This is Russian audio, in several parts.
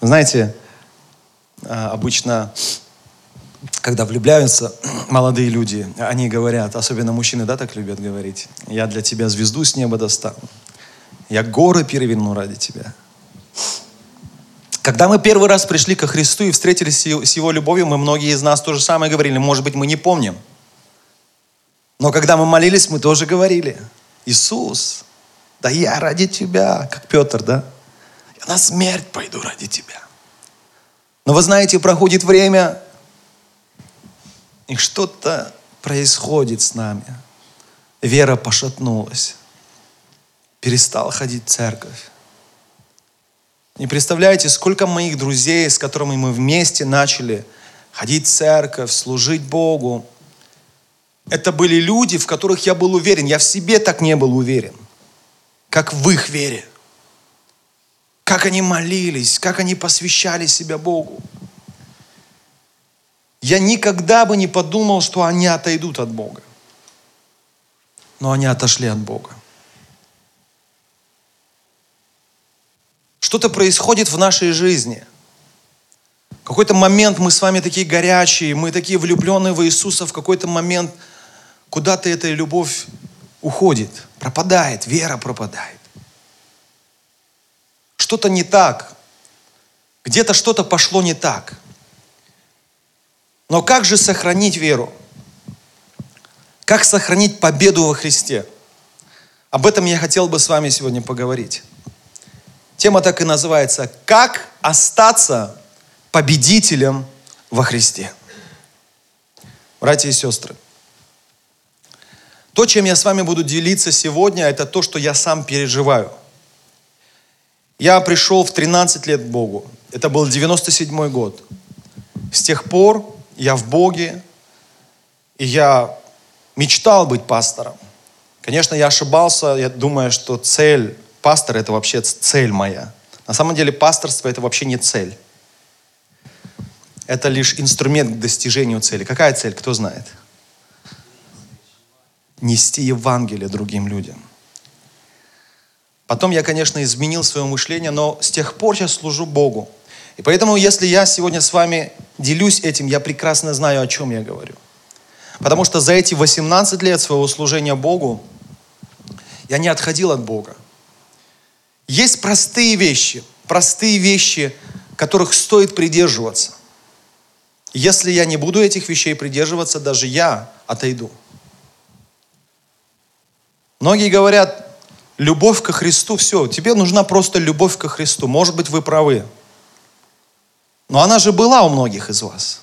Знаете, а, обычно, когда влюбляются молодые люди, они говорят, особенно мужчины, да, так любят говорить, я для тебя звезду с неба достану, я горы переверну ради тебя. Когда мы первый раз пришли ко Христу и встретились с Его любовью, мы многие из нас то же самое говорили. Может быть, мы не помним. Но когда мы молились, мы тоже говорили. Иисус, да я ради Тебя, как Петр, да? Я на смерть пойду ради Тебя. Но вы знаете, проходит время, и что-то происходит с нами. Вера пошатнулась. Перестал ходить в церковь. Не представляете, сколько моих друзей, с которыми мы вместе начали ходить в церковь, служить Богу. Это были люди, в которых я был уверен. Я в себе так не был уверен, как в их вере. Как они молились, как они посвящали себя Богу. Я никогда бы не подумал, что они отойдут от Бога. Но они отошли от Бога. Что-то происходит в нашей жизни. В какой-то момент мы с вами такие горячие, мы такие влюбленные в Иисуса, в какой-то момент куда-то эта любовь уходит, пропадает, вера пропадает. Что-то не так. Где-то что-то пошло не так. Но как же сохранить веру? Как сохранить победу во Христе? Об этом я хотел бы с вами сегодня поговорить. Тема так и называется «Как остаться победителем во Христе». Братья и сестры, то, чем я с вами буду делиться сегодня, это то, что я сам переживаю. Я пришел в 13 лет к Богу. Это был 97 год. С тех пор я в Боге, и я мечтал быть пастором. Конечно, я ошибался, я думаю, что цель Пастор – это вообще цель моя. На самом деле пасторство – это вообще не цель. Это лишь инструмент к достижению цели. Какая цель, кто знает? Нести Евангелие другим людям. Потом я, конечно, изменил свое мышление, но с тех пор я служу Богу. И поэтому, если я сегодня с вами делюсь этим, я прекрасно знаю, о чем я говорю. Потому что за эти 18 лет своего служения Богу я не отходил от Бога. Есть простые вещи, простые вещи, которых стоит придерживаться. Если я не буду этих вещей придерживаться, даже я отойду. Многие говорят, любовь ко Христу, все, тебе нужна просто любовь ко Христу. Может быть, вы правы. Но она же была у многих из вас.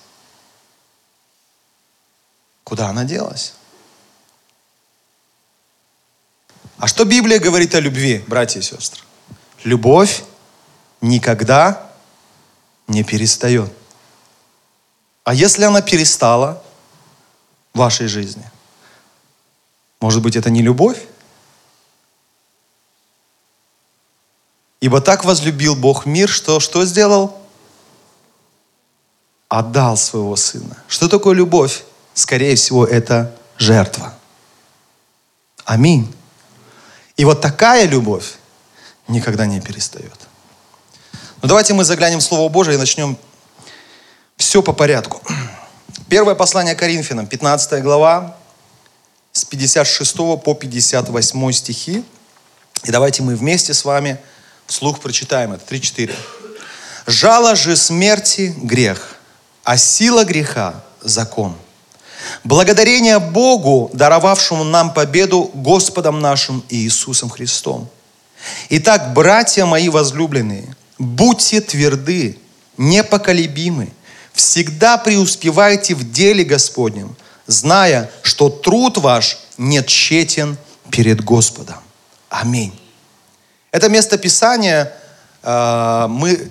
Куда она делась? А что Библия говорит о любви, братья и сестры? любовь никогда не перестает. А если она перестала в вашей жизни, может быть, это не любовь? Ибо так возлюбил Бог мир, что что сделал? Отдал своего сына. Что такое любовь? Скорее всего, это жертва. Аминь. И вот такая любовь, никогда не перестает. Но давайте мы заглянем в Слово Божие и начнем все по порядку. Первое послание Коринфянам, 15 глава, с 56 по 58 стихи. И давайте мы вместе с вами вслух прочитаем это. 3-4. «Жало же смерти – грех, а сила греха – закон. Благодарение Богу, даровавшему нам победу Господом нашим Иисусом Христом. Итак, братья мои возлюбленные, будьте тверды, непоколебимы, всегда преуспевайте в деле Господнем, зная, что труд ваш не тщетен перед Господом. Аминь. Это место Писания, э, мы,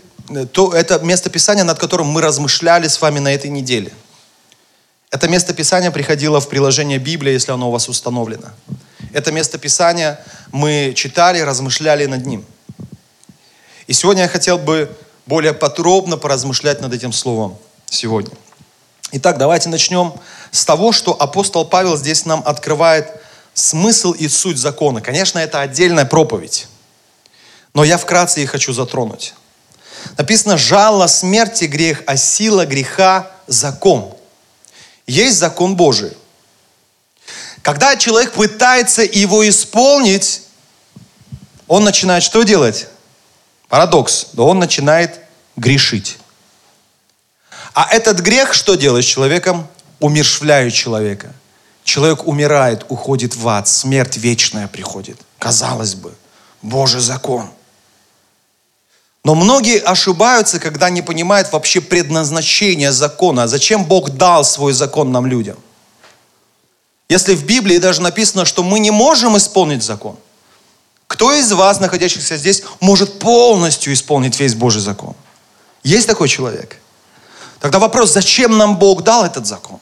то, это место Писания, над которым мы размышляли с вами на этой неделе. Это место Писания приходило в приложение Библии, если оно у вас установлено. Это место Писания мы читали, размышляли над ним. И сегодня я хотел бы более подробно поразмышлять над этим словом сегодня. Итак, давайте начнем с того, что апостол Павел здесь нам открывает смысл и суть закона. Конечно, это отдельная проповедь, но я вкратце их хочу затронуть. Написано, жало смерти грех, а сила греха закон. Есть закон Божий. Когда человек пытается его исполнить, он начинает что делать? Парадокс. Да он начинает грешить. А этот грех что делает с человеком? Умершвляет человека. Человек умирает, уходит в ад, смерть вечная приходит. Казалось бы, Божий закон. Но многие ошибаются, когда не понимают вообще предназначение закона. Зачем Бог дал свой закон нам людям? Если в Библии даже написано, что мы не можем исполнить закон, кто из вас, находящихся здесь, может полностью исполнить весь Божий закон? Есть такой человек? Тогда вопрос, зачем нам Бог дал этот закон?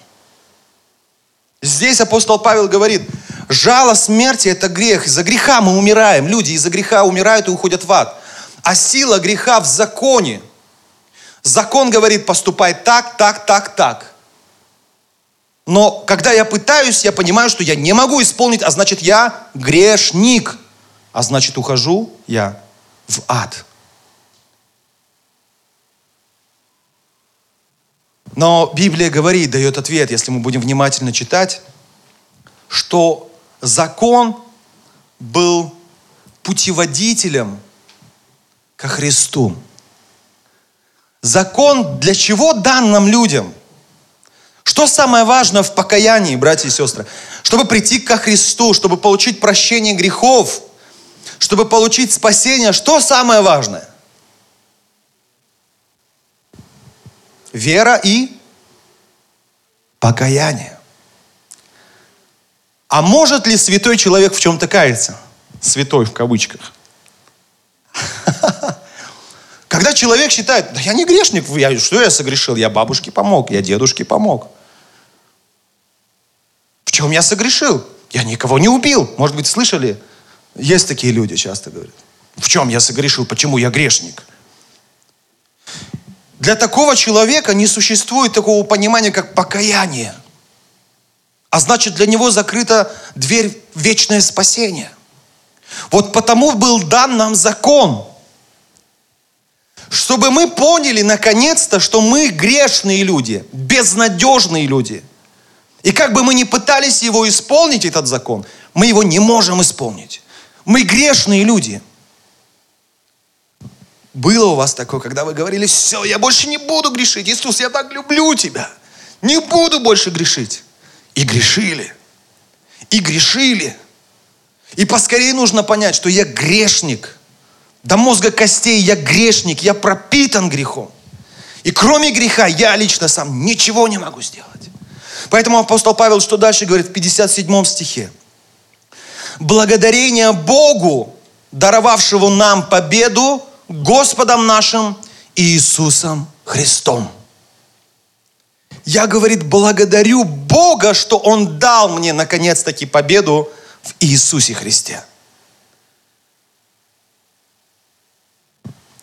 Здесь апостол Павел говорит, жало смерти – это грех. Из-за греха мы умираем. Люди из-за греха умирают и уходят в ад. А сила греха в законе. Закон говорит, поступай так, так, так, так. Но когда я пытаюсь, я понимаю, что я не могу исполнить, а значит я грешник. А значит ухожу я в ад. Но Библия говорит, дает ответ, если мы будем внимательно читать, что закон был путеводителем ко Христу. Закон для чего дан нам людям? Что самое важное в покаянии, братья и сестры? Чтобы прийти ко Христу, чтобы получить прощение грехов, чтобы получить спасение, что самое важное? Вера и покаяние. А может ли святой человек в чем-то каяться? Святой в кавычках. Когда человек считает, да я не грешник, я, что я согрешил? Я бабушке помог, я дедушке помог. В чем я согрешил? Я никого не убил. Может быть, слышали? Есть такие люди, часто говорят. В чем я согрешил? Почему я грешник? Для такого человека не существует такого понимания, как покаяние. А значит, для него закрыта дверь в вечное спасение. Вот потому был дан нам закон. Чтобы мы поняли наконец-то, что мы грешные люди, безнадежные люди. И как бы мы ни пытались его исполнить, этот закон, мы его не можем исполнить. Мы грешные люди – было у вас такое, когда вы говорили, все, я больше не буду грешить. Иисус, я так люблю тебя. Не буду больше грешить. И грешили. И грешили. И поскорее нужно понять, что я грешник. До мозга костей я грешник, я пропитан грехом. И кроме греха я лично сам ничего не могу сделать. Поэтому апостол Павел что дальше говорит в 57 стихе? Благодарение Богу, даровавшему нам победу Господом нашим Иисусом Христом. Я, говорит, благодарю Бога, что Он дал мне наконец-таки победу в Иисусе Христе.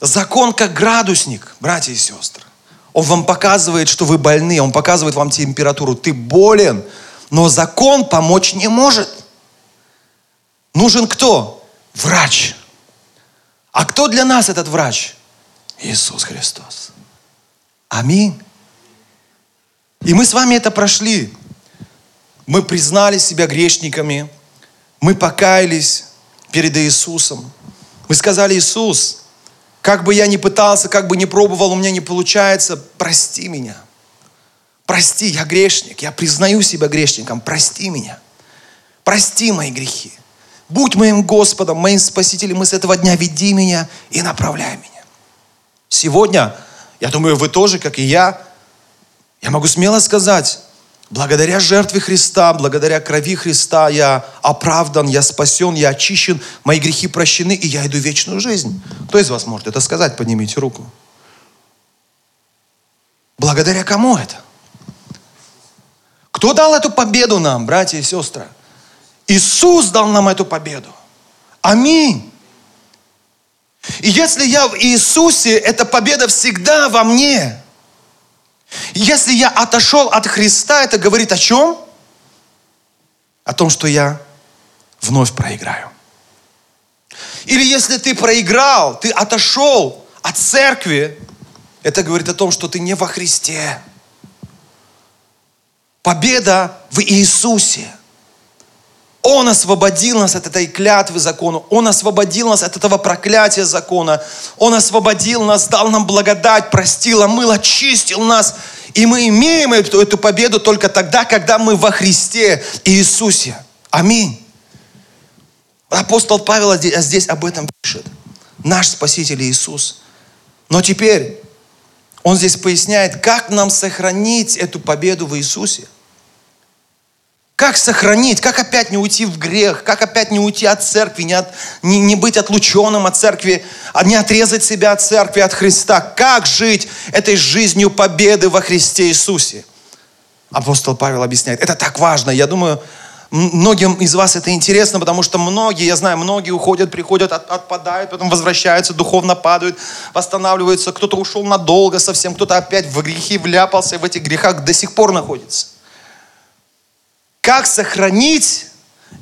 Закон как градусник, братья и сестры. Он вам показывает, что вы больны, он показывает вам температуру. Ты болен, но закон помочь не может. Нужен кто? Врач. А кто для нас этот врач? Иисус Христос. Аминь. И мы с вами это прошли. Мы признали себя грешниками. Мы покаялись перед Иисусом. Мы сказали, Иисус, как бы я ни пытался, как бы ни пробовал, у меня не получается, прости меня. Прости, я грешник, я признаю себя грешником, прости меня. Прости мои грехи. Будь моим Господом, моим Спасителем, мы с этого дня веди меня и направляй меня. Сегодня, я думаю, вы тоже, как и я, я могу смело сказать, Благодаря жертве Христа, благодаря крови Христа я оправдан, я спасен, я очищен, мои грехи прощены, и я иду в вечную жизнь. Кто из вас может это сказать? Поднимите руку. Благодаря кому это? Кто дал эту победу нам, братья и сестры? Иисус дал нам эту победу. Аминь. И если я в Иисусе, эта победа всегда во мне. Если я отошел от Христа, это говорит о чем? О том, что я вновь проиграю. Или если ты проиграл, ты отошел от церкви, это говорит о том, что ты не во Христе. Победа в Иисусе – он освободил нас от этой клятвы закона. Он освободил нас от этого проклятия закона. Он освободил нас, дал нам благодать, простил, омыл, очистил нас. И мы имеем эту, эту победу только тогда, когда мы во Христе Иисусе. Аминь. Апостол Павел здесь, об этом пишет. Наш Спаситель Иисус. Но теперь он здесь поясняет, как нам сохранить эту победу в Иисусе. Как сохранить, как опять не уйти в грех, как опять не уйти от церкви, не, от, не, не быть отлученным от церкви, а не отрезать себя от церкви, от Христа. Как жить этой жизнью победы во Христе Иисусе? Апостол Павел объясняет. Это так важно. Я думаю, многим из вас это интересно, потому что многие, я знаю, многие уходят, приходят, от, отпадают, потом возвращаются, духовно падают, восстанавливаются. Кто-то ушел надолго совсем, кто-то опять в грехи вляпался, в этих грехах до сих пор находится. Как сохранить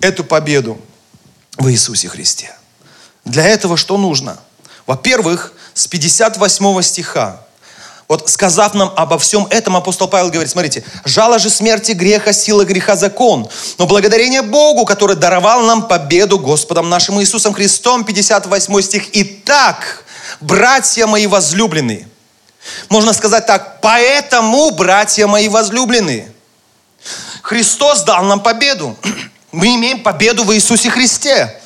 эту победу в Иисусе Христе? Для этого что нужно? Во-первых, с 58 стиха, вот сказав нам обо всем этом, апостол Павел говорит, смотрите, жало же смерти греха, сила греха закон, но благодарение Богу, который даровал нам победу Господом нашим Иисусом Христом, 58 стих, «Итак, братья мои возлюбленные». Можно сказать так, «Поэтому, братья мои возлюбленные». Христос дал нам победу. Мы имеем победу в Иисусе Христе.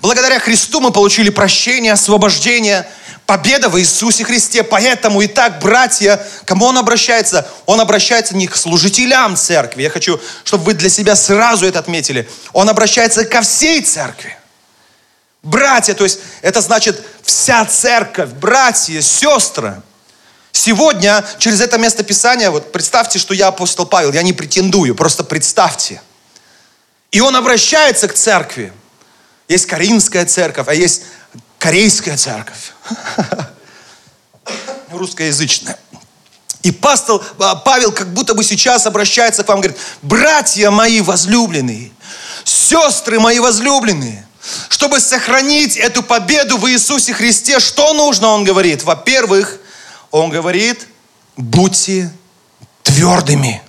Благодаря Христу мы получили прощение, освобождение, победа в Иисусе Христе. Поэтому и так, братья, кому Он обращается? Он обращается не к служителям церкви. Я хочу, чтобы вы для себя сразу это отметили. Он обращается ко всей церкви. Братья, то есть это значит вся церковь, братья, сестры. Сегодня через это место Писания, вот представьте, что я апостол Павел, я не претендую, просто представьте. И он обращается к церкви. Есть Каринская церковь, а есть Корейская церковь. Русскоязычная. И пастор а, Павел как будто бы сейчас обращается к вам, говорит, братья мои возлюбленные, сестры мои возлюбленные, чтобы сохранить эту победу в Иисусе Христе, что нужно, он говорит? Во-первых, он говорит, будьте твердыми.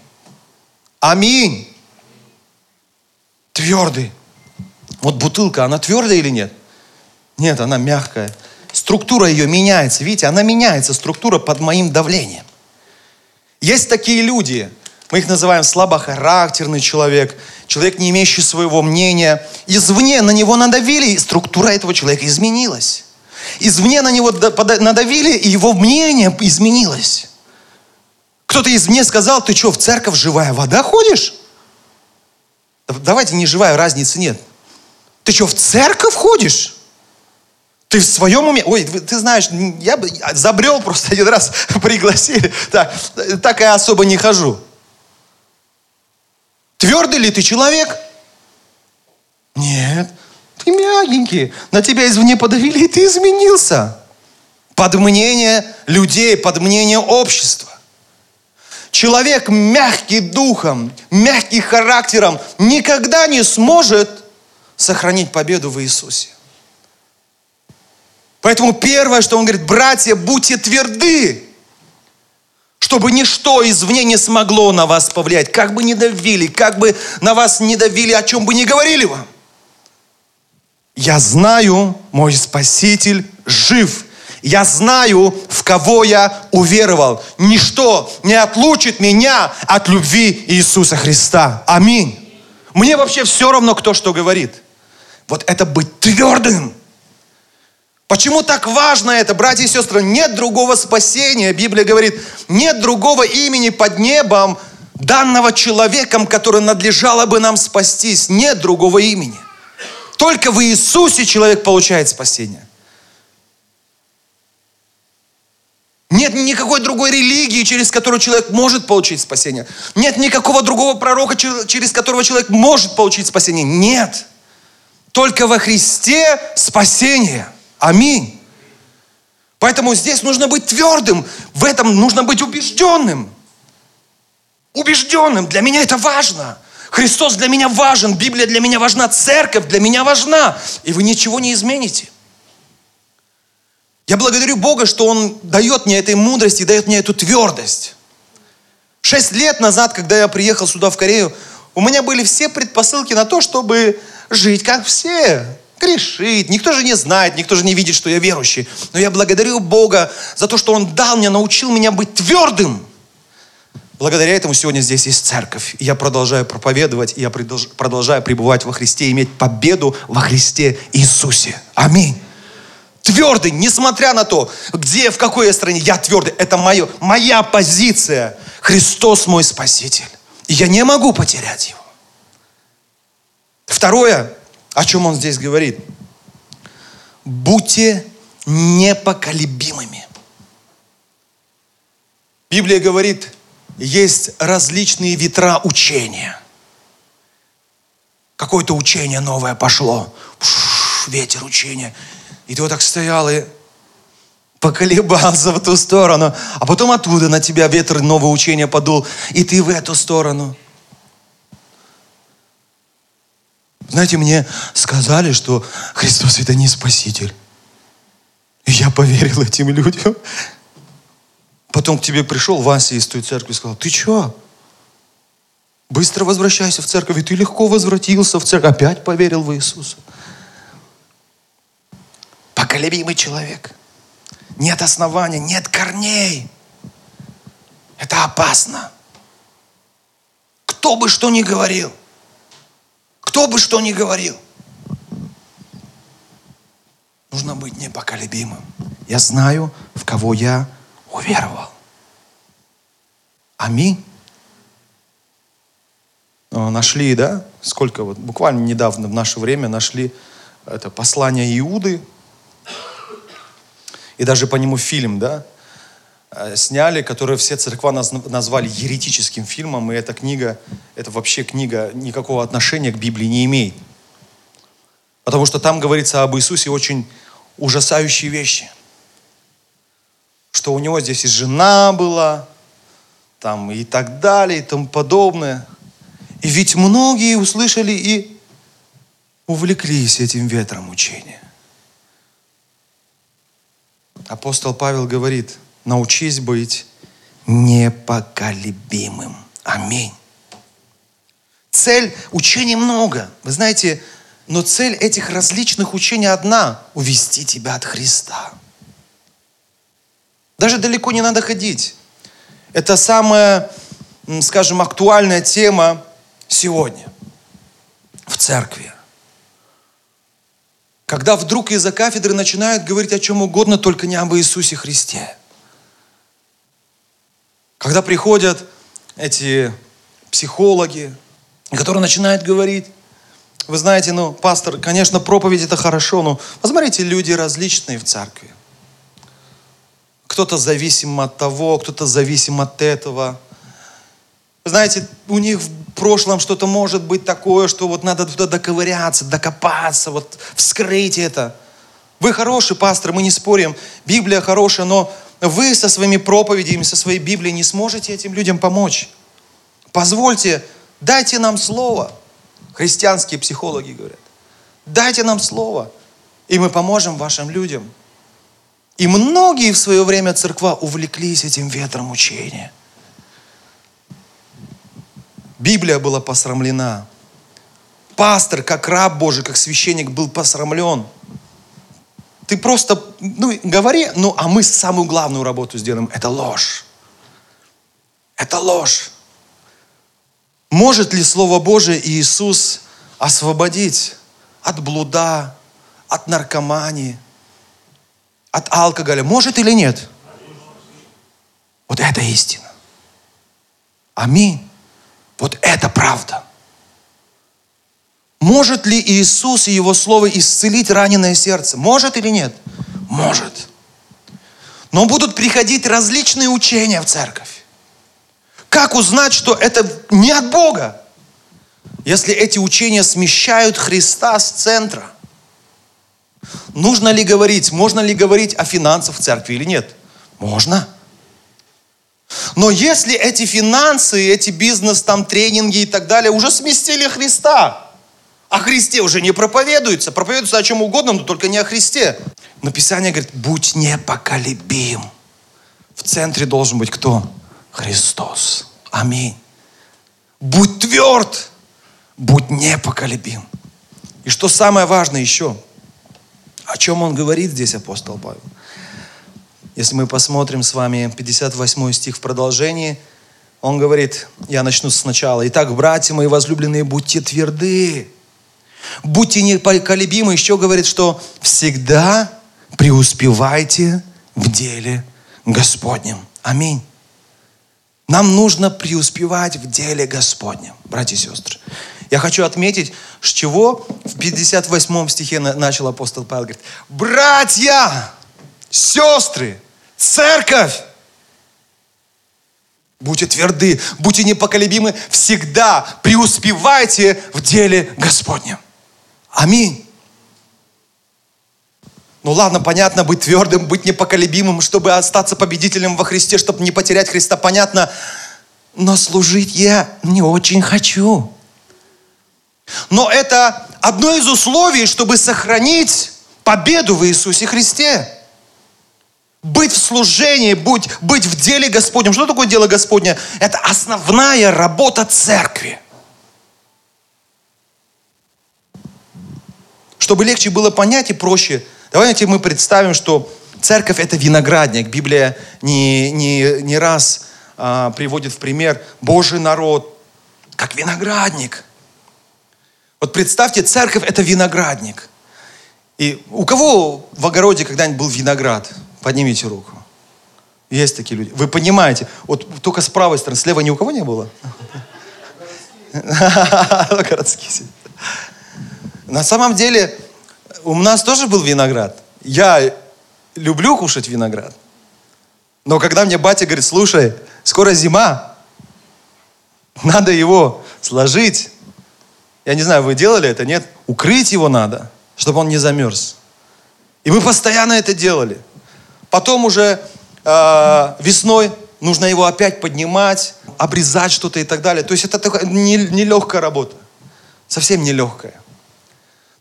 Аминь. Твердый. Вот бутылка, она твердая или нет? Нет, она мягкая. Структура ее меняется. Видите, она меняется, структура под моим давлением. Есть такие люди, мы их называем слабохарактерный человек, человек, не имеющий своего мнения. Извне на него надавили, и структура этого человека изменилась. Извне на него надавили, и его мнение изменилось. Кто-то извне сказал, ты что, в церковь живая вода ходишь? Давайте не живая, разницы нет. Ты что, в церковь ходишь? Ты в своем уме? Ой, ты знаешь, я бы забрел просто один раз, пригласили. Так, так я особо не хожу. Твердый ли ты человек? Нет. Ты мягенький. На тебя извне подавили, и ты изменился. Под мнение людей, под мнение общества. Человек мягкий духом, мягкий характером никогда не сможет сохранить победу в Иисусе. Поэтому первое, что он говорит, братья, будьте тверды, чтобы ничто извне не смогло на вас повлиять, как бы ни давили, как бы на вас не давили, о чем бы ни говорили вам. Я знаю, мой Спаситель жив. Я знаю, в кого я уверовал. Ничто не отлучит меня от любви Иисуса Христа. Аминь. Мне вообще все равно, кто что говорит. Вот это быть твердым. Почему так важно это, братья и сестры? Нет другого спасения. Библия говорит, нет другого имени под небом данного человеком, который надлежало бы нам спастись. Нет другого имени. Только в Иисусе человек получает спасение. Нет никакой другой религии, через которую человек может получить спасение. Нет никакого другого пророка, через которого человек может получить спасение. Нет. Только во Христе спасение. Аминь. Поэтому здесь нужно быть твердым, в этом нужно быть убежденным. Убежденным. Для меня это важно. Христос для меня важен, Библия для меня важна, церковь для меня важна. И вы ничего не измените. Я благодарю Бога, что Он дает мне этой мудрости, дает мне эту твердость. Шесть лет назад, когда я приехал сюда, в Корею, у меня были все предпосылки на то, чтобы жить как все, грешить. Никто же не знает, никто же не видит, что я верующий. Но я благодарю Бога за то, что Он дал мне, научил меня быть твердым. Благодаря этому сегодня здесь есть церковь. И я продолжаю проповедовать, и я продолжаю пребывать во Христе, иметь победу во Христе Иисусе. Аминь. Твердый, несмотря на то, где, в какой я стране, я твердый. Это мое, моя позиция. Христос мой Спаситель. И я не могу потерять его. Второе, о чем он здесь говорит. Будьте непоколебимыми. Библия говорит, есть различные ветра учения. Какое-то учение новое пошло. Пш, ветер учения. И ты вот так стоял и поколебался в ту сторону. А потом оттуда на тебя ветер нового учения подул. И ты в эту сторону. Знаете, мне сказали, что Христос это не Спаситель. И я поверил этим людям. Потом к тебе пришел Вася из той церкви и сказал, ты что? Быстро возвращайся в церковь. И ты легко возвратился в церковь. Опять поверил в Иисуса поколебимый человек. Нет основания, нет корней. Это опасно. Кто бы что ни говорил, кто бы что ни говорил, нужно быть непоколебимым. Я знаю, в кого я уверовал. Аминь. Нашли, да? Сколько вот, буквально недавно в наше время нашли это послание Иуды, и даже по нему фильм, да, э, сняли, который все церква назвали еретическим фильмом, и эта книга, это вообще книга никакого отношения к Библии не имеет. Потому что там говорится об Иисусе очень ужасающие вещи. Что у него здесь и жена была, там и так далее, и тому подобное. И ведь многие услышали и увлеклись этим ветром учения. Апостол Павел говорит, научись быть непоколебимым. Аминь. Цель учения много. Вы знаете, но цель этих различных учений одна – увести тебя от Христа. Даже далеко не надо ходить. Это самая, скажем, актуальная тема сегодня в церкви. Когда вдруг из-за кафедры начинают говорить о чем угодно, только не об Иисусе Христе. Когда приходят эти психологи, которые начинают говорить, вы знаете, ну, пастор, конечно, проповедь это хорошо, но посмотрите, люди различные в церкви. Кто-то зависим от того, кто-то зависим от этого. Знаете, у них в прошлом что-то может быть такое, что вот надо туда доковыряться, докопаться, вот вскрыть это. Вы хороший пастор, мы не спорим, Библия хорошая, но вы со своими проповедями, со своей Библией не сможете этим людям помочь. Позвольте, дайте нам слово. Христианские психологи говорят. Дайте нам слово, и мы поможем вашим людям. И многие в свое время церква увлеклись этим ветром учения. Библия была посрамлена. Пастор, как раб Божий, как священник был посрамлен. Ты просто, ну, говори, ну, а мы самую главную работу сделаем. Это ложь. Это ложь. Может ли Слово Божие Иисус освободить от блуда, от наркомании, от алкоголя? Может или нет? Вот это истина. Аминь. Вот это правда. Может ли Иисус и Его Слово исцелить раненое сердце? Может или нет? Может. Но будут приходить различные учения в церковь. Как узнать, что это не от Бога? Если эти учения смещают Христа с центра. Нужно ли говорить, можно ли говорить о финансах в церкви или нет? Можно. Но если эти финансы, эти бизнес, там, тренинги и так далее уже сместили Христа, о Христе уже не проповедуется, проповедуется о чем угодно, но только не о Христе. Но Писание говорит, будь непоколебим. В центре должен быть кто? Христос. Аминь. Будь тверд, будь непоколебим. И что самое важное еще, о чем он говорит здесь, апостол Павел? Если мы посмотрим с вами 58 стих в продолжении, он говорит, я начну сначала. Итак, братья мои возлюбленные, будьте тверды, будьте непоколебимы. Еще говорит, что всегда преуспевайте в деле Господнем. Аминь. Нам нужно преуспевать в деле Господнем, братья и сестры. Я хочу отметить, с чего в 58 стихе начал апостол Павел. Говорит, братья, сестры, Церковь! Будьте тверды, будьте непоколебимы всегда, преуспевайте в деле Господнем. Аминь. Ну ладно, понятно, быть твердым, быть непоколебимым, чтобы остаться победителем во Христе, чтобы не потерять Христа, понятно. Но служить я не очень хочу. Но это одно из условий, чтобы сохранить победу в Иисусе Христе. Быть в служении, быть, быть в деле Господнем. Что такое дело Господне? Это основная работа церкви. Чтобы легче было понять и проще, давайте мы представим, что церковь это виноградник. Библия не, не, не раз а, приводит в пример Божий народ как виноградник. Вот представьте, церковь это виноградник. И у кого в огороде когда-нибудь был виноград? Поднимите руку. Есть такие люди. Вы понимаете, вот только с правой стороны, слева ни у кого не было? Городские. На самом деле, у нас тоже был виноград. Я люблю кушать виноград. Но когда мне батя говорит, слушай, скоро зима, надо его сложить. Я не знаю, вы делали это, нет? Укрыть его надо, чтобы он не замерз. И мы постоянно это делали. Потом уже э, весной нужно его опять поднимать, обрезать что-то и так далее. То есть это такая нелегкая не работа. Совсем нелегкая.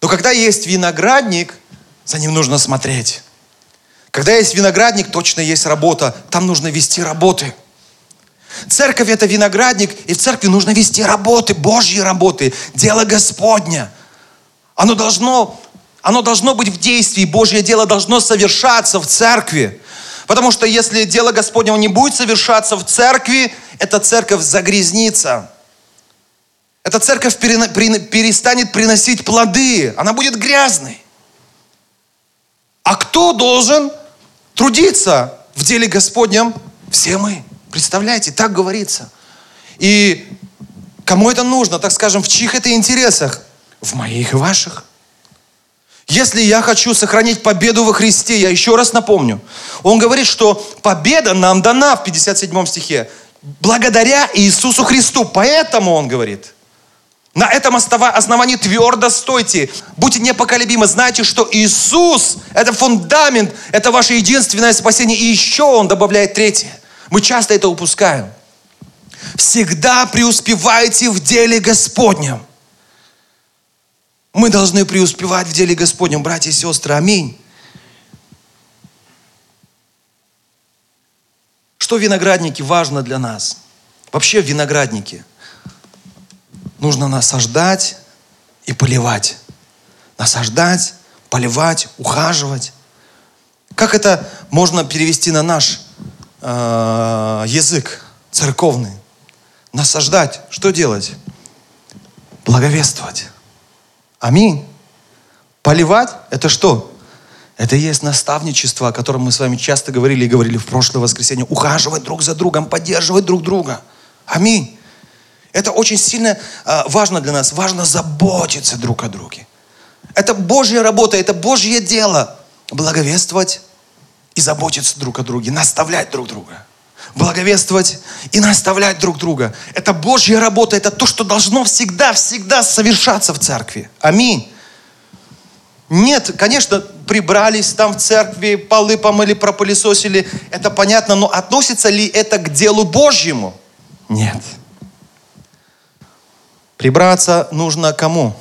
Но когда есть виноградник, за ним нужно смотреть. Когда есть виноградник, точно есть работа. Там нужно вести работы. Церковь это виноградник, и в церкви нужно вести работы, Божьи работы, дело Господня. Оно должно оно должно быть в действии. Божье дело должно совершаться в церкви. Потому что если дело Господнего не будет совершаться в церкви, эта церковь загрязнится. Эта церковь перестанет приносить плоды. Она будет грязной. А кто должен трудиться в деле Господнем? Все мы. Представляете, так говорится. И кому это нужно, так скажем, в чьих это интересах? В моих и ваших. Если я хочу сохранить победу во Христе, я еще раз напомню, он говорит, что победа нам дана в 57 стихе благодаря Иисусу Христу. Поэтому он говорит, на этом основании твердо стойте, будьте непоколебимы, знайте, что Иисус – это фундамент, это ваше единственное спасение. И еще он добавляет третье. Мы часто это упускаем. Всегда преуспевайте в деле Господнем. Мы должны преуспевать в деле Господнем, братья и сестры. Аминь. Что в винограднике важно для нас? Вообще в винограднике нужно насаждать и поливать. Насаждать, поливать, ухаживать. Как это можно перевести на наш э, язык церковный? Насаждать. Что делать? Благовествовать. Аминь. Поливать – это что? Это и есть наставничество, о котором мы с вами часто говорили и говорили в прошлое воскресенье. Ухаживать друг за другом, поддерживать друг друга. Аминь. Это очень сильно э, важно для нас. Важно заботиться друг о друге. Это Божья работа, это Божье дело. Благовествовать и заботиться друг о друге, наставлять друг друга. Благовествовать и наставлять друг друга. Это Божья работа, это то, что должно всегда, всегда совершаться в церкви. Аминь. Нет, конечно, прибрались там в церкви, полы помыли, пропылесосили. Это понятно, но относится ли это к делу Божьему? Нет. Прибраться нужно кому?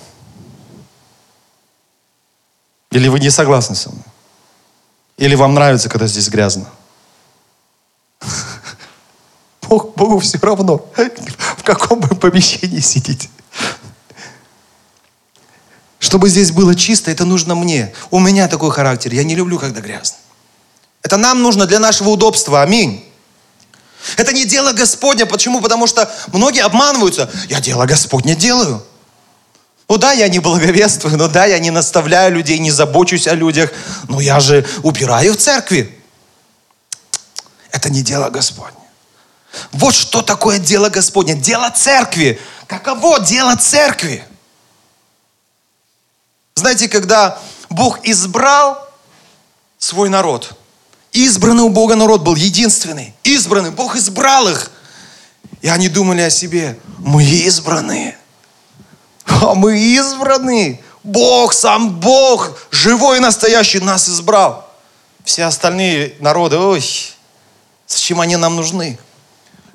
Или вы не согласны со мной? Или вам нравится, когда здесь грязно? Бог, Богу все равно, в каком бы помещении сидите. Чтобы здесь было чисто, это нужно мне. У меня такой характер. Я не люблю, когда грязно. Это нам нужно для нашего удобства. Аминь. Это не дело Господня. Почему? Потому что многие обманываются. Я дело Господня делаю. Ну да, я не благовествую, ну да, я не наставляю людей, не забочусь о людях, но я же убираю в церкви. Это не дело Господне. Вот что такое дело Господне. Дело церкви. Каково дело церкви? Знаете, когда Бог избрал свой народ, избранный у Бога народ был единственный, избранный, Бог избрал их. И они думали о себе, мы избранные. А мы избраны. Бог, сам Бог, живой и настоящий, нас избрал. Все остальные народы, ой, зачем они нам нужны?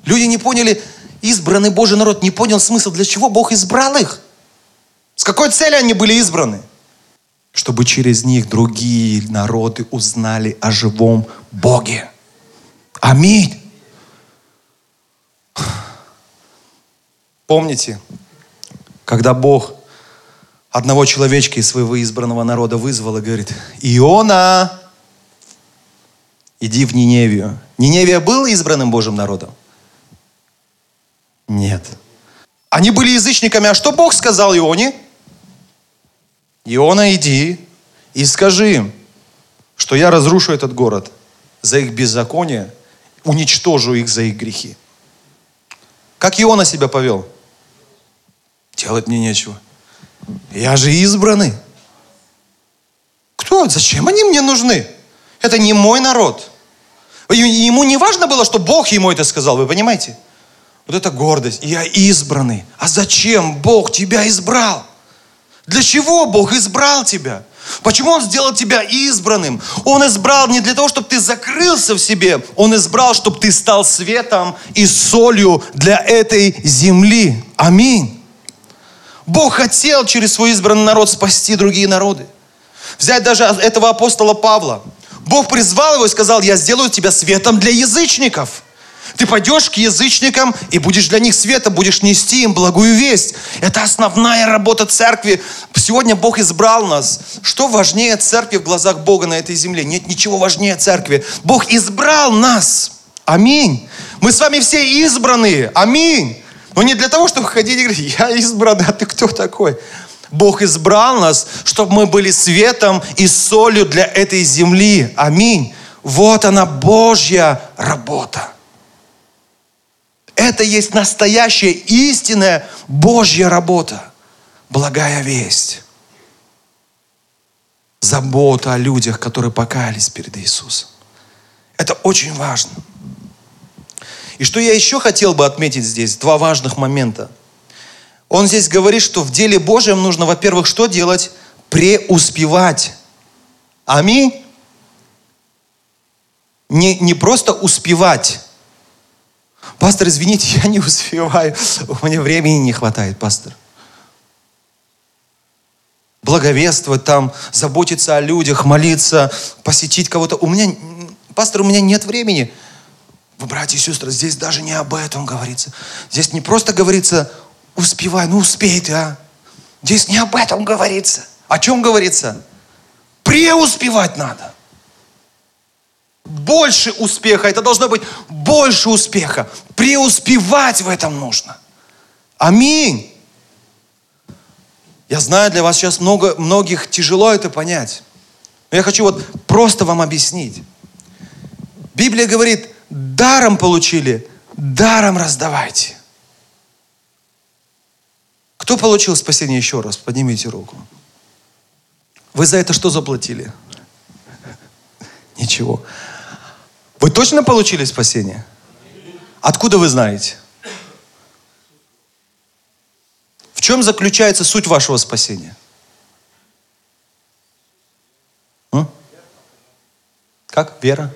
Люди не поняли, избранный Божий народ не понял смысл, для чего Бог избрал их. С какой целью они были избраны? чтобы через них другие народы узнали о живом Боге. Аминь. Помните, когда Бог одного человечка из своего избранного народа вызвал и говорит, Иона, иди в Ниневию. Ниневия был избранным Божьим народом? Нет. Они были язычниками, а что Бог сказал Ионе? Иона, иди и скажи им, что я разрушу этот город за их беззаконие, уничтожу их за их грехи. Как Иона себя повел? Делать мне нечего. Я же избранный. Кто? Зачем они мне нужны? Это не мой народ. Ему не важно было, что Бог ему это сказал, вы понимаете? Вот это гордость. Я избранный. А зачем Бог тебя избрал? Для чего Бог избрал тебя? Почему Он сделал тебя избранным? Он избрал не для того, чтобы ты закрылся в себе. Он избрал, чтобы ты стал светом и солью для этой земли. Аминь. Бог хотел через свой избранный народ спасти другие народы. Взять даже этого апостола Павла. Бог призвал его и сказал, я сделаю тебя светом для язычников. Ты пойдешь к язычникам и будешь для них светом, будешь нести им благую весть. Это основная работа церкви. Сегодня Бог избрал нас. Что важнее церкви в глазах Бога на этой земле? Нет ничего важнее церкви. Бог избрал нас. Аминь. Мы с вами все избранные. Аминь. Но не для того, чтобы ходить и говорить, я избранный, а ты кто такой? Бог избрал нас, чтобы мы были светом и солью для этой земли. Аминь. Вот она Божья работа. Это есть настоящая, истинная Божья работа. Благая весть. Забота о людях, которые покаялись перед Иисусом. Это очень важно. И что я еще хотел бы отметить здесь, два важных момента. Он здесь говорит, что в деле Божьем нужно, во-первых, что делать? Преуспевать. Аминь. Не, не просто успевать, Пастор, извините, я не успеваю. У меня времени не хватает, пастор. Благовествовать там, заботиться о людях, молиться, посетить кого-то. У меня, пастор, у меня нет времени. Вы, братья и сестры, здесь даже не об этом говорится. Здесь не просто говорится, успевай, ну успей ты, а. Здесь не об этом говорится. О чем говорится? Преуспевать надо больше успеха. Это должно быть больше успеха. Преуспевать в этом нужно. Аминь. Я знаю, для вас сейчас много, многих тяжело это понять. Но я хочу вот просто вам объяснить. Библия говорит, даром получили, даром раздавайте. Кто получил спасение еще раз? Поднимите руку. Вы за это что заплатили? Ничего. Вы точно получили спасение? Откуда вы знаете? В чем заключается суть вашего спасения? М? Как? Вера?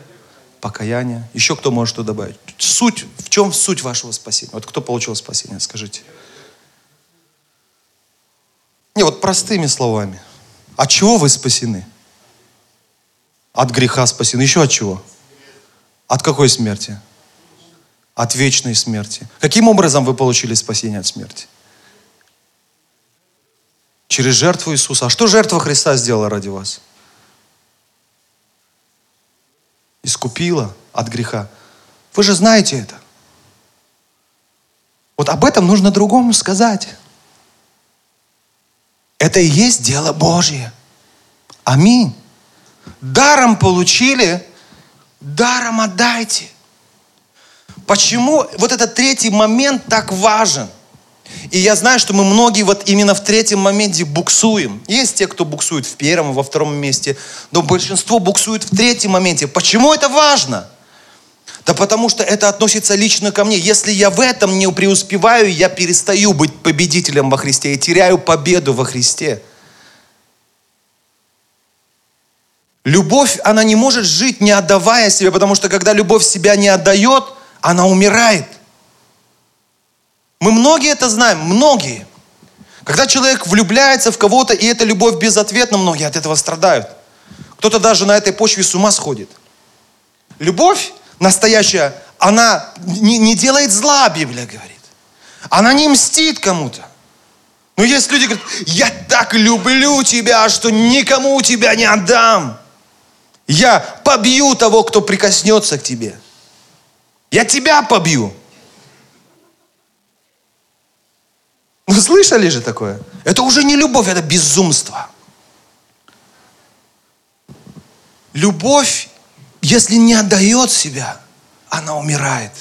Покаяние? Еще кто может что добавить? Суть, в чем суть вашего спасения? Вот кто получил спасение, скажите. Не, вот простыми словами. От чего вы спасены? От греха спасены. Еще от чего? От какой смерти? От вечной смерти. Каким образом вы получили спасение от смерти? Через жертву Иисуса. А что жертва Христа сделала ради вас? Искупила от греха. Вы же знаете это. Вот об этом нужно другому сказать. Это и есть дело Божье. Аминь. Даром получили, даром отдайте. Почему вот этот третий момент так важен? И я знаю, что мы многие вот именно в третьем моменте буксуем. Есть те, кто буксует в первом, во втором месте, но большинство буксует в третьем моменте. Почему это важно? Да потому что это относится лично ко мне. Если я в этом не преуспеваю, я перестаю быть победителем во Христе и теряю победу во Христе. Любовь, она не может жить, не отдавая себя, потому что когда любовь себя не отдает, она умирает. Мы многие это знаем, многие. Когда человек влюбляется в кого-то, и эта любовь безответна, многие от этого страдают. Кто-то даже на этой почве с ума сходит. Любовь настоящая, она не, не делает зла, Библия говорит. Она не мстит кому-то. Но есть люди, говорят, я так люблю тебя, что никому тебя не отдам. Я побью того, кто прикоснется к тебе. Я тебя побью. Ну, слышали же такое? Это уже не любовь, это безумство. Любовь если не отдает себя, она умирает.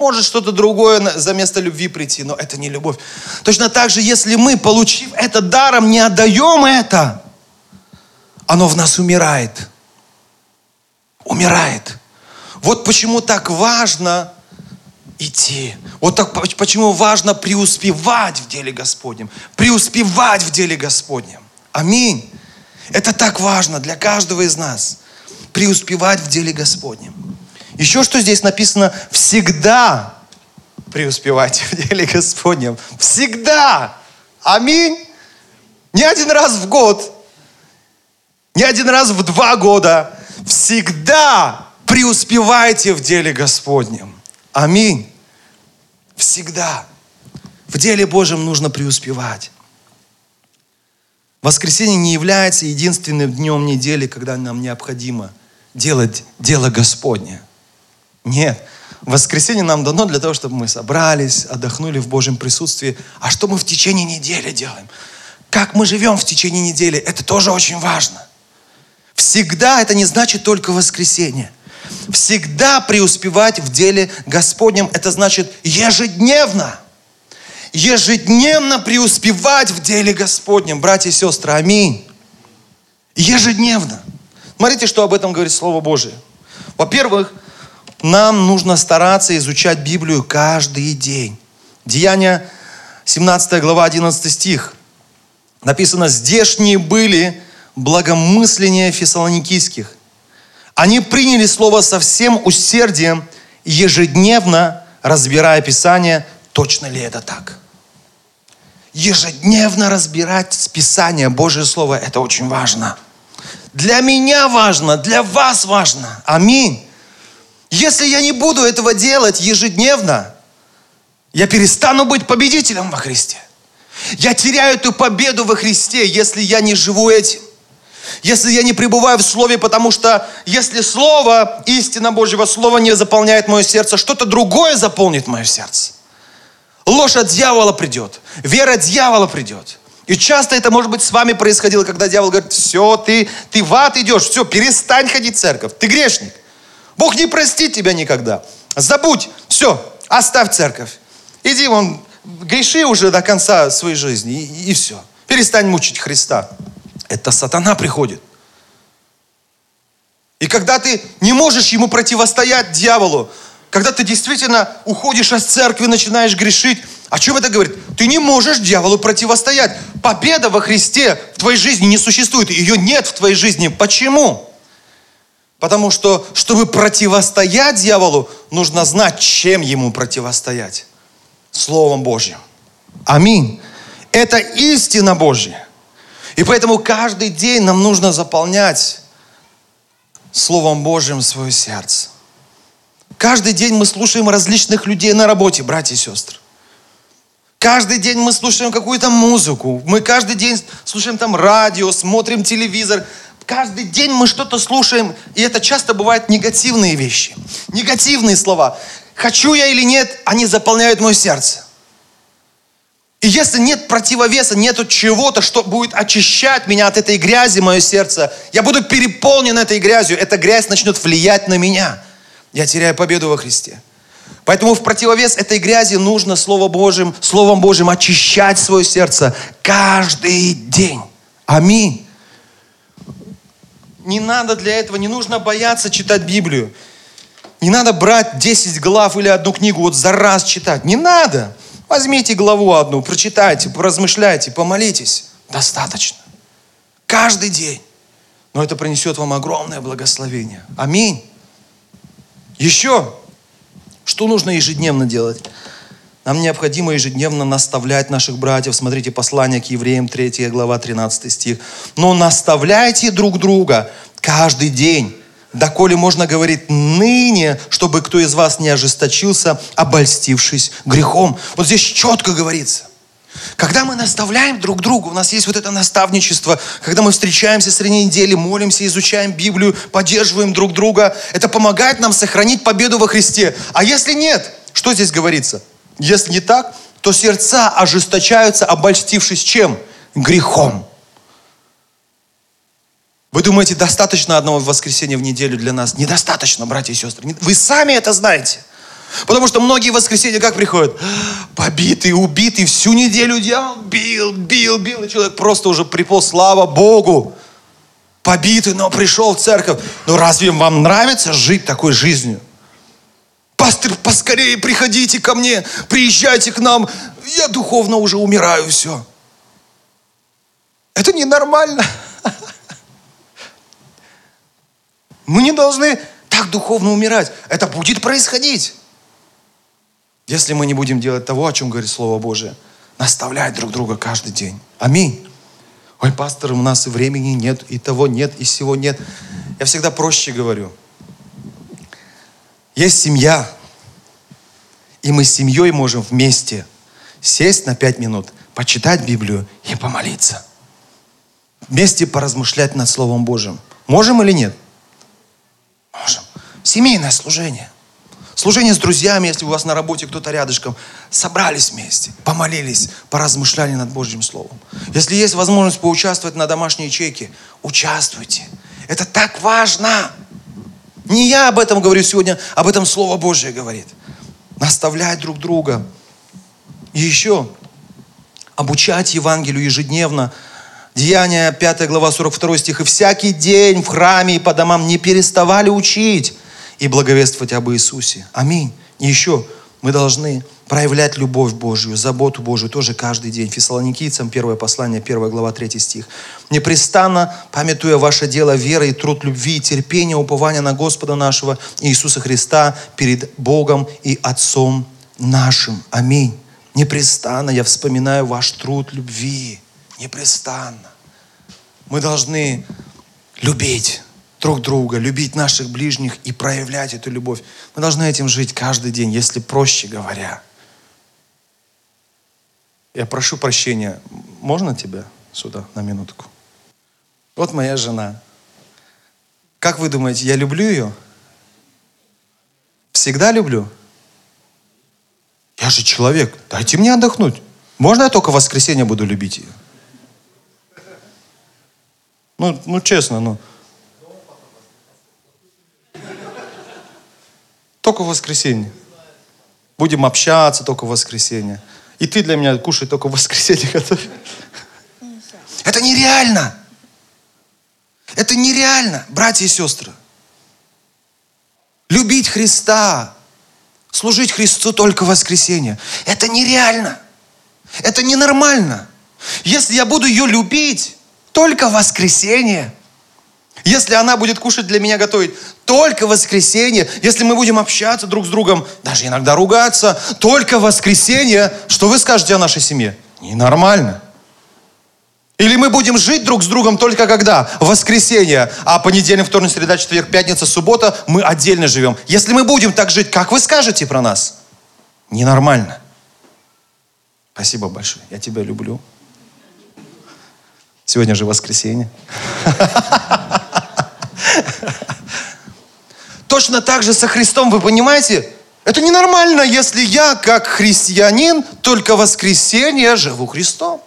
Может что-то другое за место любви прийти, но это не любовь. Точно так же, если мы, получив это даром, не отдаем это, оно в нас умирает. Умирает. Вот почему так важно идти. Вот так, почему важно преуспевать в деле Господнем. Преуспевать в деле Господнем. Аминь. Это так важно для каждого из нас преуспевать в деле Господнем. Еще что здесь написано, всегда преуспевать в деле Господнем. Всегда. Аминь. Не один раз в год, не один раз в два года. Всегда преуспевайте в деле Господнем. Аминь. Всегда. В деле Божьем нужно преуспевать. Воскресенье не является единственным днем недели, когда нам необходимо делать дело Господне. Нет. Воскресенье нам дано для того, чтобы мы собрались, отдохнули в Божьем присутствии. А что мы в течение недели делаем? Как мы живем в течение недели? Это тоже очень важно. Всегда это не значит только воскресенье. Всегда преуспевать в деле Господнем, это значит ежедневно. Ежедневно преуспевать в деле Господнем, братья и сестры. Аминь. Ежедневно. Смотрите, что об этом говорит Слово Божие. Во-первых, нам нужно стараться изучать Библию каждый день. Деяния 17 глава 11 стих. Написано, здешние были благомысления фессалоникийских. Они приняли слово со всем усердием, ежедневно разбирая Писание, точно ли это так. Ежедневно разбирать Писание, Божье Слово, это очень важно – для меня важно, для вас важно. Аминь. Если я не буду этого делать ежедневно, я перестану быть победителем во Христе. Я теряю эту победу во Христе, если я не живу этим. Если я не пребываю в Слове, потому что если Слово, истина Божьего Слова не заполняет мое сердце, что-то другое заполнит мое сердце. Ложь от дьявола придет, вера дьявола придет. И часто это, может быть, с вами происходило, когда дьявол говорит, все, ты, ты в ад идешь, все, перестань ходить в церковь, ты грешник. Бог не простит тебя никогда. Забудь, все, оставь церковь. Иди вон греши уже до конца своей жизни, и, и все. Перестань мучить Христа. Это сатана приходит. И когда ты не можешь ему противостоять дьяволу, когда ты действительно уходишь от церкви, начинаешь грешить, о чем это говорит? Ты не можешь дьяволу противостоять. Победа во Христе в твоей жизни не существует. Ее нет в твоей жизни. Почему? Потому что, чтобы противостоять дьяволу, нужно знать, чем ему противостоять. Словом Божьим. Аминь. Это истина Божья. И поэтому каждый день нам нужно заполнять Словом Божьим свое сердце. Каждый день мы слушаем различных людей на работе, братья и сестры. Каждый день мы слушаем какую-то музыку. Мы каждый день слушаем там радио, смотрим телевизор. Каждый день мы что-то слушаем, и это часто бывают негативные вещи. Негативные слова. Хочу я или нет, они заполняют мое сердце. И если нет противовеса, нету чего-то, что будет очищать меня от этой грязи, мое сердце, я буду переполнен этой грязью, эта грязь начнет влиять на меня. Я теряю победу во Христе. Поэтому в противовес этой грязи нужно Слово Божьим, Словом Божьим очищать свое сердце каждый день. Аминь. Не надо для этого, не нужно бояться читать Библию. Не надо брать 10 глав или одну книгу вот за раз читать. Не надо. Возьмите главу одну, прочитайте, поразмышляйте, помолитесь. Достаточно. Каждый день. Но это принесет вам огромное благословение. Аминь. Еще что нужно ежедневно делать? Нам необходимо ежедневно наставлять наших братьев. Смотрите, послание к евреям, 3 глава, 13 стих. Но наставляйте друг друга каждый день, доколе можно говорить ныне, чтобы кто из вас не ожесточился, обольстившись грехом. Вот здесь четко говорится. Когда мы наставляем друг друга, у нас есть вот это наставничество, когда мы встречаемся среди недели, молимся, изучаем Библию, поддерживаем друг друга, это помогает нам сохранить победу во Христе. А если нет, что здесь говорится? Если не так, то сердца ожесточаются, обольстившись чем? Грехом. Вы думаете, достаточно одного воскресенья в неделю для нас? Недостаточно, братья и сестры. Вы сами это знаете. Потому что многие воскресенья как приходят? Побитый, убитый, всю неделю дьявол бил, бил, бил. И человек просто уже припол, слава Богу. Побитый, но пришел в церковь. Ну разве вам нравится жить такой жизнью? Пастор, поскорее приходите ко мне, приезжайте к нам. Я духовно уже умираю, все. Это ненормально. Мы не должны так духовно умирать. Это будет происходить. Если мы не будем делать того, о чем говорит Слово Божие, наставлять друг друга каждый день. Аминь. Ой, пастор, у нас и времени нет, и того нет, и всего нет. Я всегда проще говорю. Есть семья, и мы с семьей можем вместе сесть на пять минут, почитать Библию и помолиться. Вместе поразмышлять над Словом Божьим. Можем или нет? Можем. Семейное служение – Служение с друзьями, если у вас на работе кто-то рядышком. Собрались вместе, помолились, поразмышляли над Божьим Словом. Если есть возможность поучаствовать на домашней ячейке, участвуйте. Это так важно. Не я об этом говорю сегодня, об этом Слово Божье говорит. Наставлять друг друга. И еще обучать Евангелию ежедневно. Деяния 5 глава 42 стих. «И всякий день в храме и по домам не переставали учить, и благовествовать об Иисусе. Аминь. И еще мы должны проявлять любовь Божью, заботу Божью тоже каждый день. Фессалоникийцам первое послание, первая глава, третий стих. «Непрестанно, памятуя ваше дело веры и труд любви, и терпения, упования на Господа нашего Иисуса Христа перед Богом и Отцом нашим». Аминь. Непрестанно я вспоминаю ваш труд любви. Непрестанно. Мы должны любить друг друга, любить наших ближних и проявлять эту любовь. Мы должны этим жить каждый день, если проще говоря. Я прошу прощения, можно тебя сюда на минутку? Вот моя жена. Как вы думаете, я люблю ее? Всегда люблю? Я же человек, дайте мне отдохнуть. Можно я только в воскресенье буду любить ее? Ну, ну честно, ну. Только в воскресенье. Будем общаться только в воскресенье. И ты для меня кушай только в воскресенье готовь. Это нереально. Это нереально, братья и сестры. Любить Христа, служить Христу только в воскресенье. Это нереально. Это ненормально. Если я буду ее любить только воскресенье, если она будет кушать для меня готовить только воскресенье, если мы будем общаться друг с другом, даже иногда ругаться, только воскресенье, что вы скажете о нашей семье? Ненормально. Или мы будем жить друг с другом только когда? Воскресенье. А понедельник, вторник, среда, четверг, пятница, суббота мы отдельно живем. Если мы будем так жить, как вы скажете про нас? Ненормально. Спасибо большое. Я тебя люблю. Сегодня же воскресенье. Точно так же со Христом, вы понимаете? Это ненормально, если я, как христианин, только воскресенье живу Христом.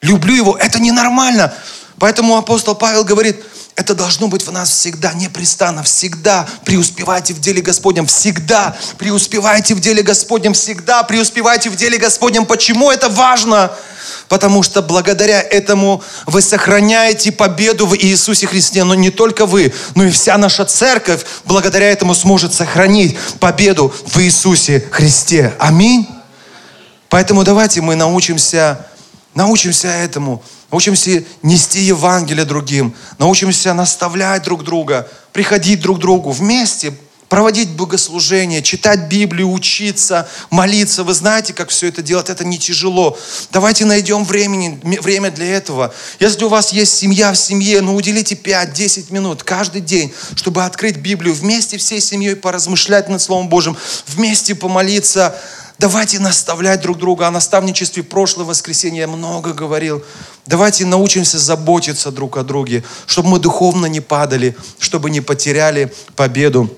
Люблю Его. Это ненормально. Поэтому апостол Павел говорит, это должно быть в нас всегда, непрестанно, всегда преуспевайте в деле Господнем, всегда преуспевайте в деле Господнем, всегда преуспевайте в деле Господнем. Почему это важно? Потому что благодаря этому вы сохраняете победу в Иисусе Христе. Но не только вы, но и вся наша церковь благодаря этому сможет сохранить победу в Иисусе Христе. Аминь. Поэтому давайте мы научимся, научимся этому, научимся нести Евангелие другим, научимся наставлять друг друга, приходить друг к другу вместе, проводить богослужение, читать Библию, учиться, молиться. Вы знаете, как все это делать? Это не тяжело. Давайте найдем времени, время для этого. Если у вас есть семья в семье, ну уделите 5-10 минут каждый день, чтобы открыть Библию, вместе всей семьей поразмышлять над Словом Божьим, вместе помолиться. Давайте наставлять друг друга. О наставничестве прошлое воскресенье я много говорил. Давайте научимся заботиться друг о друге, чтобы мы духовно не падали, чтобы не потеряли победу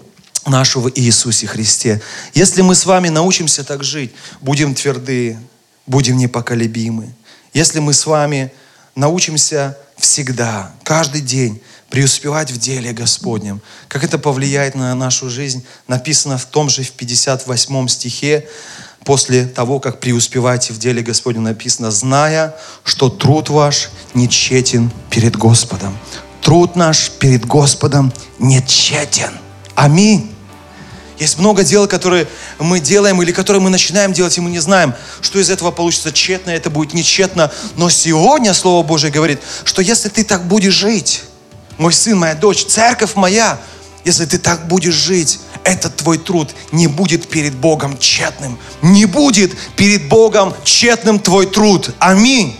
нашего Иисусе Христе. Если мы с вами научимся так жить, будем тверды, будем непоколебимы. Если мы с вами научимся всегда, каждый день преуспевать в деле Господнем. Как это повлияет на нашу жизнь, написано в том же в 58 стихе, после того, как преуспеваете в деле Господнем, написано, зная, что труд ваш не тщетен перед Господом. Труд наш перед Господом не тщетен. Аминь. Есть много дел, которые мы делаем или которые мы начинаем делать, и мы не знаем, что из этого получится тщетно, это будет нечетно. Но сегодня Слово Божье говорит, что если ты так будешь жить, мой сын, моя дочь, церковь моя, если ты так будешь жить, этот твой труд не будет перед Богом тщетным. Не будет перед Богом тщетным твой труд. Аминь.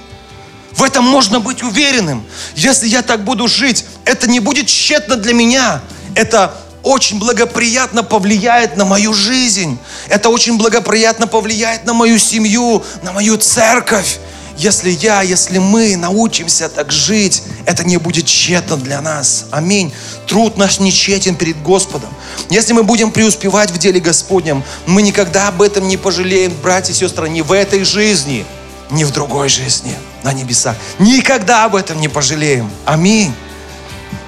В этом можно быть уверенным. Если я так буду жить, это не будет тщетно для меня. Это очень благоприятно повлияет на мою жизнь. Это очень благоприятно повлияет на мою семью, на мою церковь. Если я, если мы научимся так жить, это не будет тщетно для нас. Аминь. Труд наш не тщетен перед Господом. Если мы будем преуспевать в деле Господнем, мы никогда об этом не пожалеем, братья и сестры, ни в этой жизни, ни в другой жизни на небесах. Никогда об этом не пожалеем. Аминь.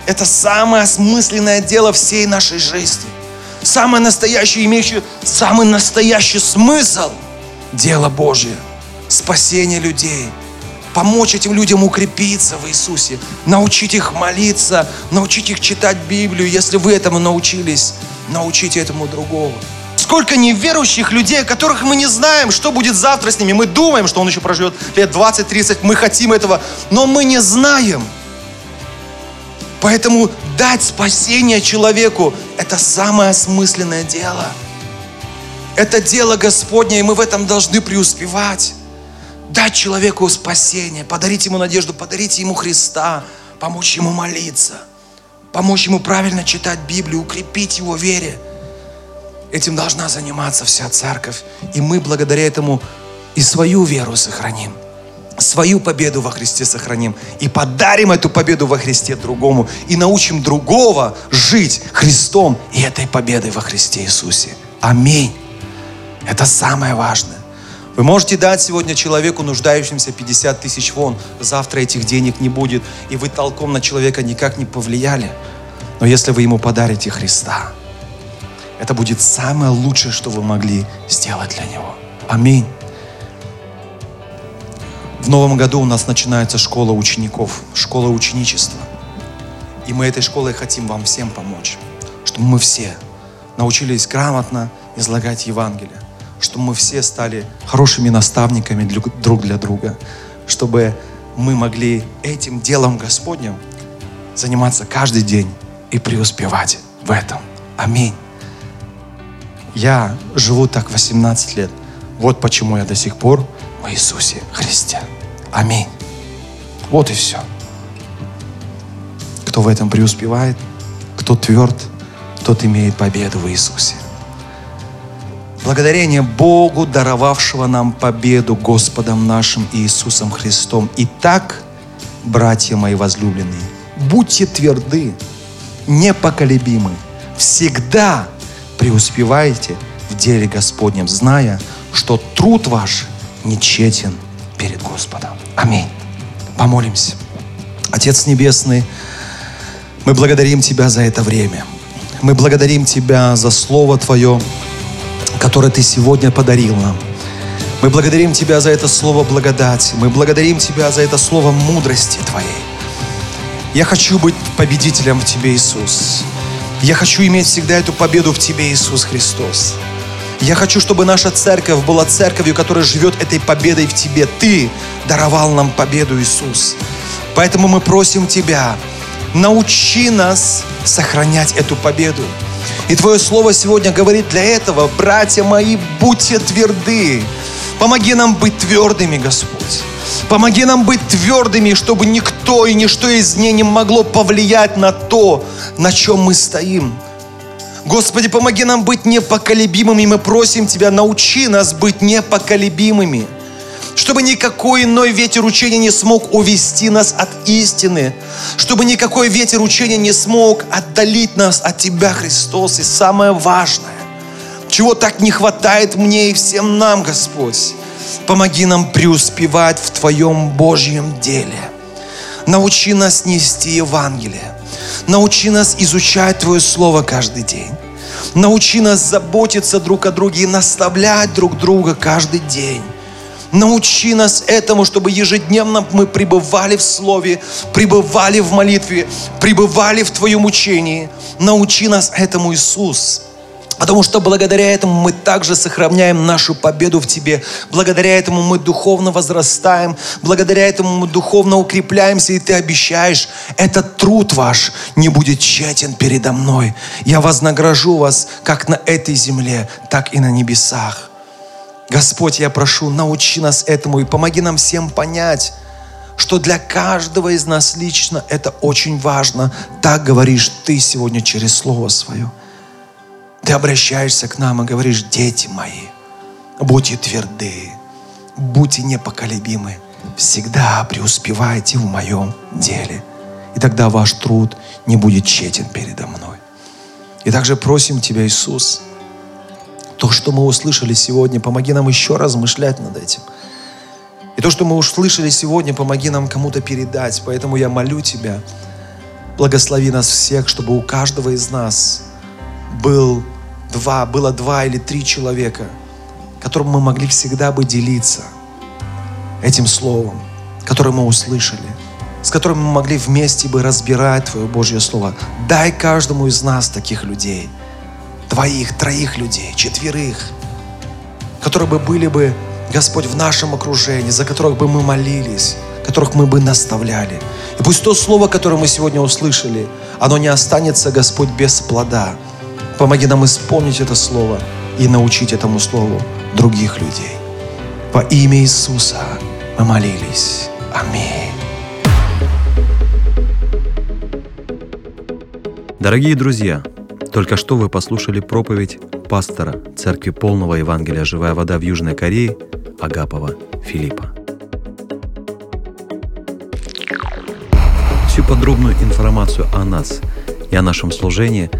Это самое осмысленное дело всей нашей жизни. Самое настоящее, имеющее самый настоящий смысл – дело Божье. Спасение людей. Помочь этим людям укрепиться в Иисусе. Научить их молиться, научить их читать Библию. Если вы этому научились, научите этому другого. Сколько неверующих людей, которых мы не знаем, что будет завтра с ними. Мы думаем, что он еще проживет лет 20-30, мы хотим этого, но мы не знаем – Поэтому дать спасение человеку – это самое осмысленное дело. Это дело Господне, и мы в этом должны преуспевать. Дать человеку спасение, подарить ему надежду, подарить ему Христа, помочь ему молиться, помочь ему правильно читать Библию, укрепить его вере. Этим должна заниматься вся церковь. И мы благодаря этому и свою веру сохраним – свою победу во Христе сохраним и подарим эту победу во Христе другому и научим другого жить Христом и этой победой во Христе Иисусе. Аминь. Это самое важное. Вы можете дать сегодня человеку, нуждающимся 50 тысяч вон, завтра этих денег не будет, и вы толком на человека никак не повлияли. Но если вы ему подарите Христа, это будет самое лучшее, что вы могли сделать для него. Аминь. В новом году у нас начинается школа учеников, школа ученичества. И мы этой школой хотим вам всем помочь, чтобы мы все научились грамотно излагать Евангелие, чтобы мы все стали хорошими наставниками друг для друга, чтобы мы могли этим делом Господним заниматься каждый день и преуспевать в этом. Аминь. Я живу так 18 лет. Вот почему я до сих пор в Иисусе Христе. Аминь. Вот и все. Кто в этом преуспевает, кто тверд, тот имеет победу в Иисусе. Благодарение Богу, даровавшего нам победу Господом нашим Иисусом Христом. Итак, братья мои возлюбленные, будьте тверды, непоколебимы, всегда преуспевайте в деле Господнем, зная, что труд ваш нечетен перед Господом. Аминь. Помолимся. Отец Небесный, мы благодарим Тебя за это время. Мы благодарим Тебя за Слово Твое, которое Ты сегодня подарил нам. Мы благодарим Тебя за это слово благодати. Мы благодарим Тебя за это слово мудрости Твоей. Я хочу быть победителем в Тебе, Иисус. Я хочу иметь всегда эту победу в Тебе, Иисус Христос. Я хочу, чтобы наша церковь была церковью, которая живет этой победой в Тебе. Ты даровал нам победу, Иисус. Поэтому мы просим Тебя, научи нас сохранять эту победу. И Твое Слово сегодня говорит для этого, братья мои, будьте тверды. Помоги нам быть твердыми, Господь. Помоги нам быть твердыми, чтобы никто и ничто из дней не могло повлиять на то, на чем мы стоим. Господи, помоги нам быть непоколебимыми. Мы просим Тебя, научи нас быть непоколебимыми чтобы никакой иной ветер учения не смог увести нас от истины, чтобы никакой ветер учения не смог отдалить нас от Тебя, Христос. И самое важное, чего так не хватает мне и всем нам, Господь, помоги нам преуспевать в Твоем Божьем деле. Научи нас нести Евангелие. Научи нас изучать Твое Слово каждый день. Научи нас заботиться друг о друге и наставлять друг друга каждый день. Научи нас этому, чтобы ежедневно мы пребывали в Слове, пребывали в молитве, пребывали в Твоем учении. Научи нас этому, Иисус. Потому что благодаря этому мы также сохраняем нашу победу в Тебе. Благодаря этому мы духовно возрастаем. Благодаря этому мы духовно укрепляемся. И Ты обещаешь, этот труд ваш не будет тщетен передо мной. Я вознагражу вас как на этой земле, так и на небесах. Господь, я прошу, научи нас этому и помоги нам всем понять, что для каждого из нас лично это очень важно. Так говоришь ты сегодня через Слово Свое. Ты обращаешься к нам и говоришь, дети мои, будьте тверды, будьте непоколебимы, всегда преуспевайте в моем деле. И тогда ваш труд не будет тщетен передо мной. И также просим Тебя, Иисус, то, что мы услышали сегодня, помоги нам еще размышлять над этим. И то, что мы услышали сегодня, помоги нам кому-то передать. Поэтому я молю Тебя, благослови нас всех, чтобы у каждого из нас был два, было два или три человека, которым мы могли всегда бы делиться этим словом, которое мы услышали, с которым мы могли вместе бы разбирать Твое Божье Слово. Дай каждому из нас таких людей – двоих, троих людей, четверых, которые бы были бы, Господь, в нашем окружении, за которых бы мы молились, которых мы бы наставляли. И пусть то слово, которое мы сегодня услышали, оно не останется, Господь, без плода. Помоги нам исполнить это слово и научить этому слову других людей. Во имя Иисуса мы молились. Аминь. Дорогие друзья, только что вы послушали проповедь пастора Церкви Полного Евангелия «Живая вода» в Южной Корее Агапова Филиппа. Всю подробную информацию о нас и о нашем служении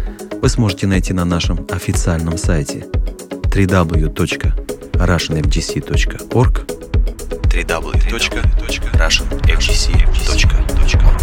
вы сможете найти на нашем официальном сайте www.russianfgc.org www.russianfgc.org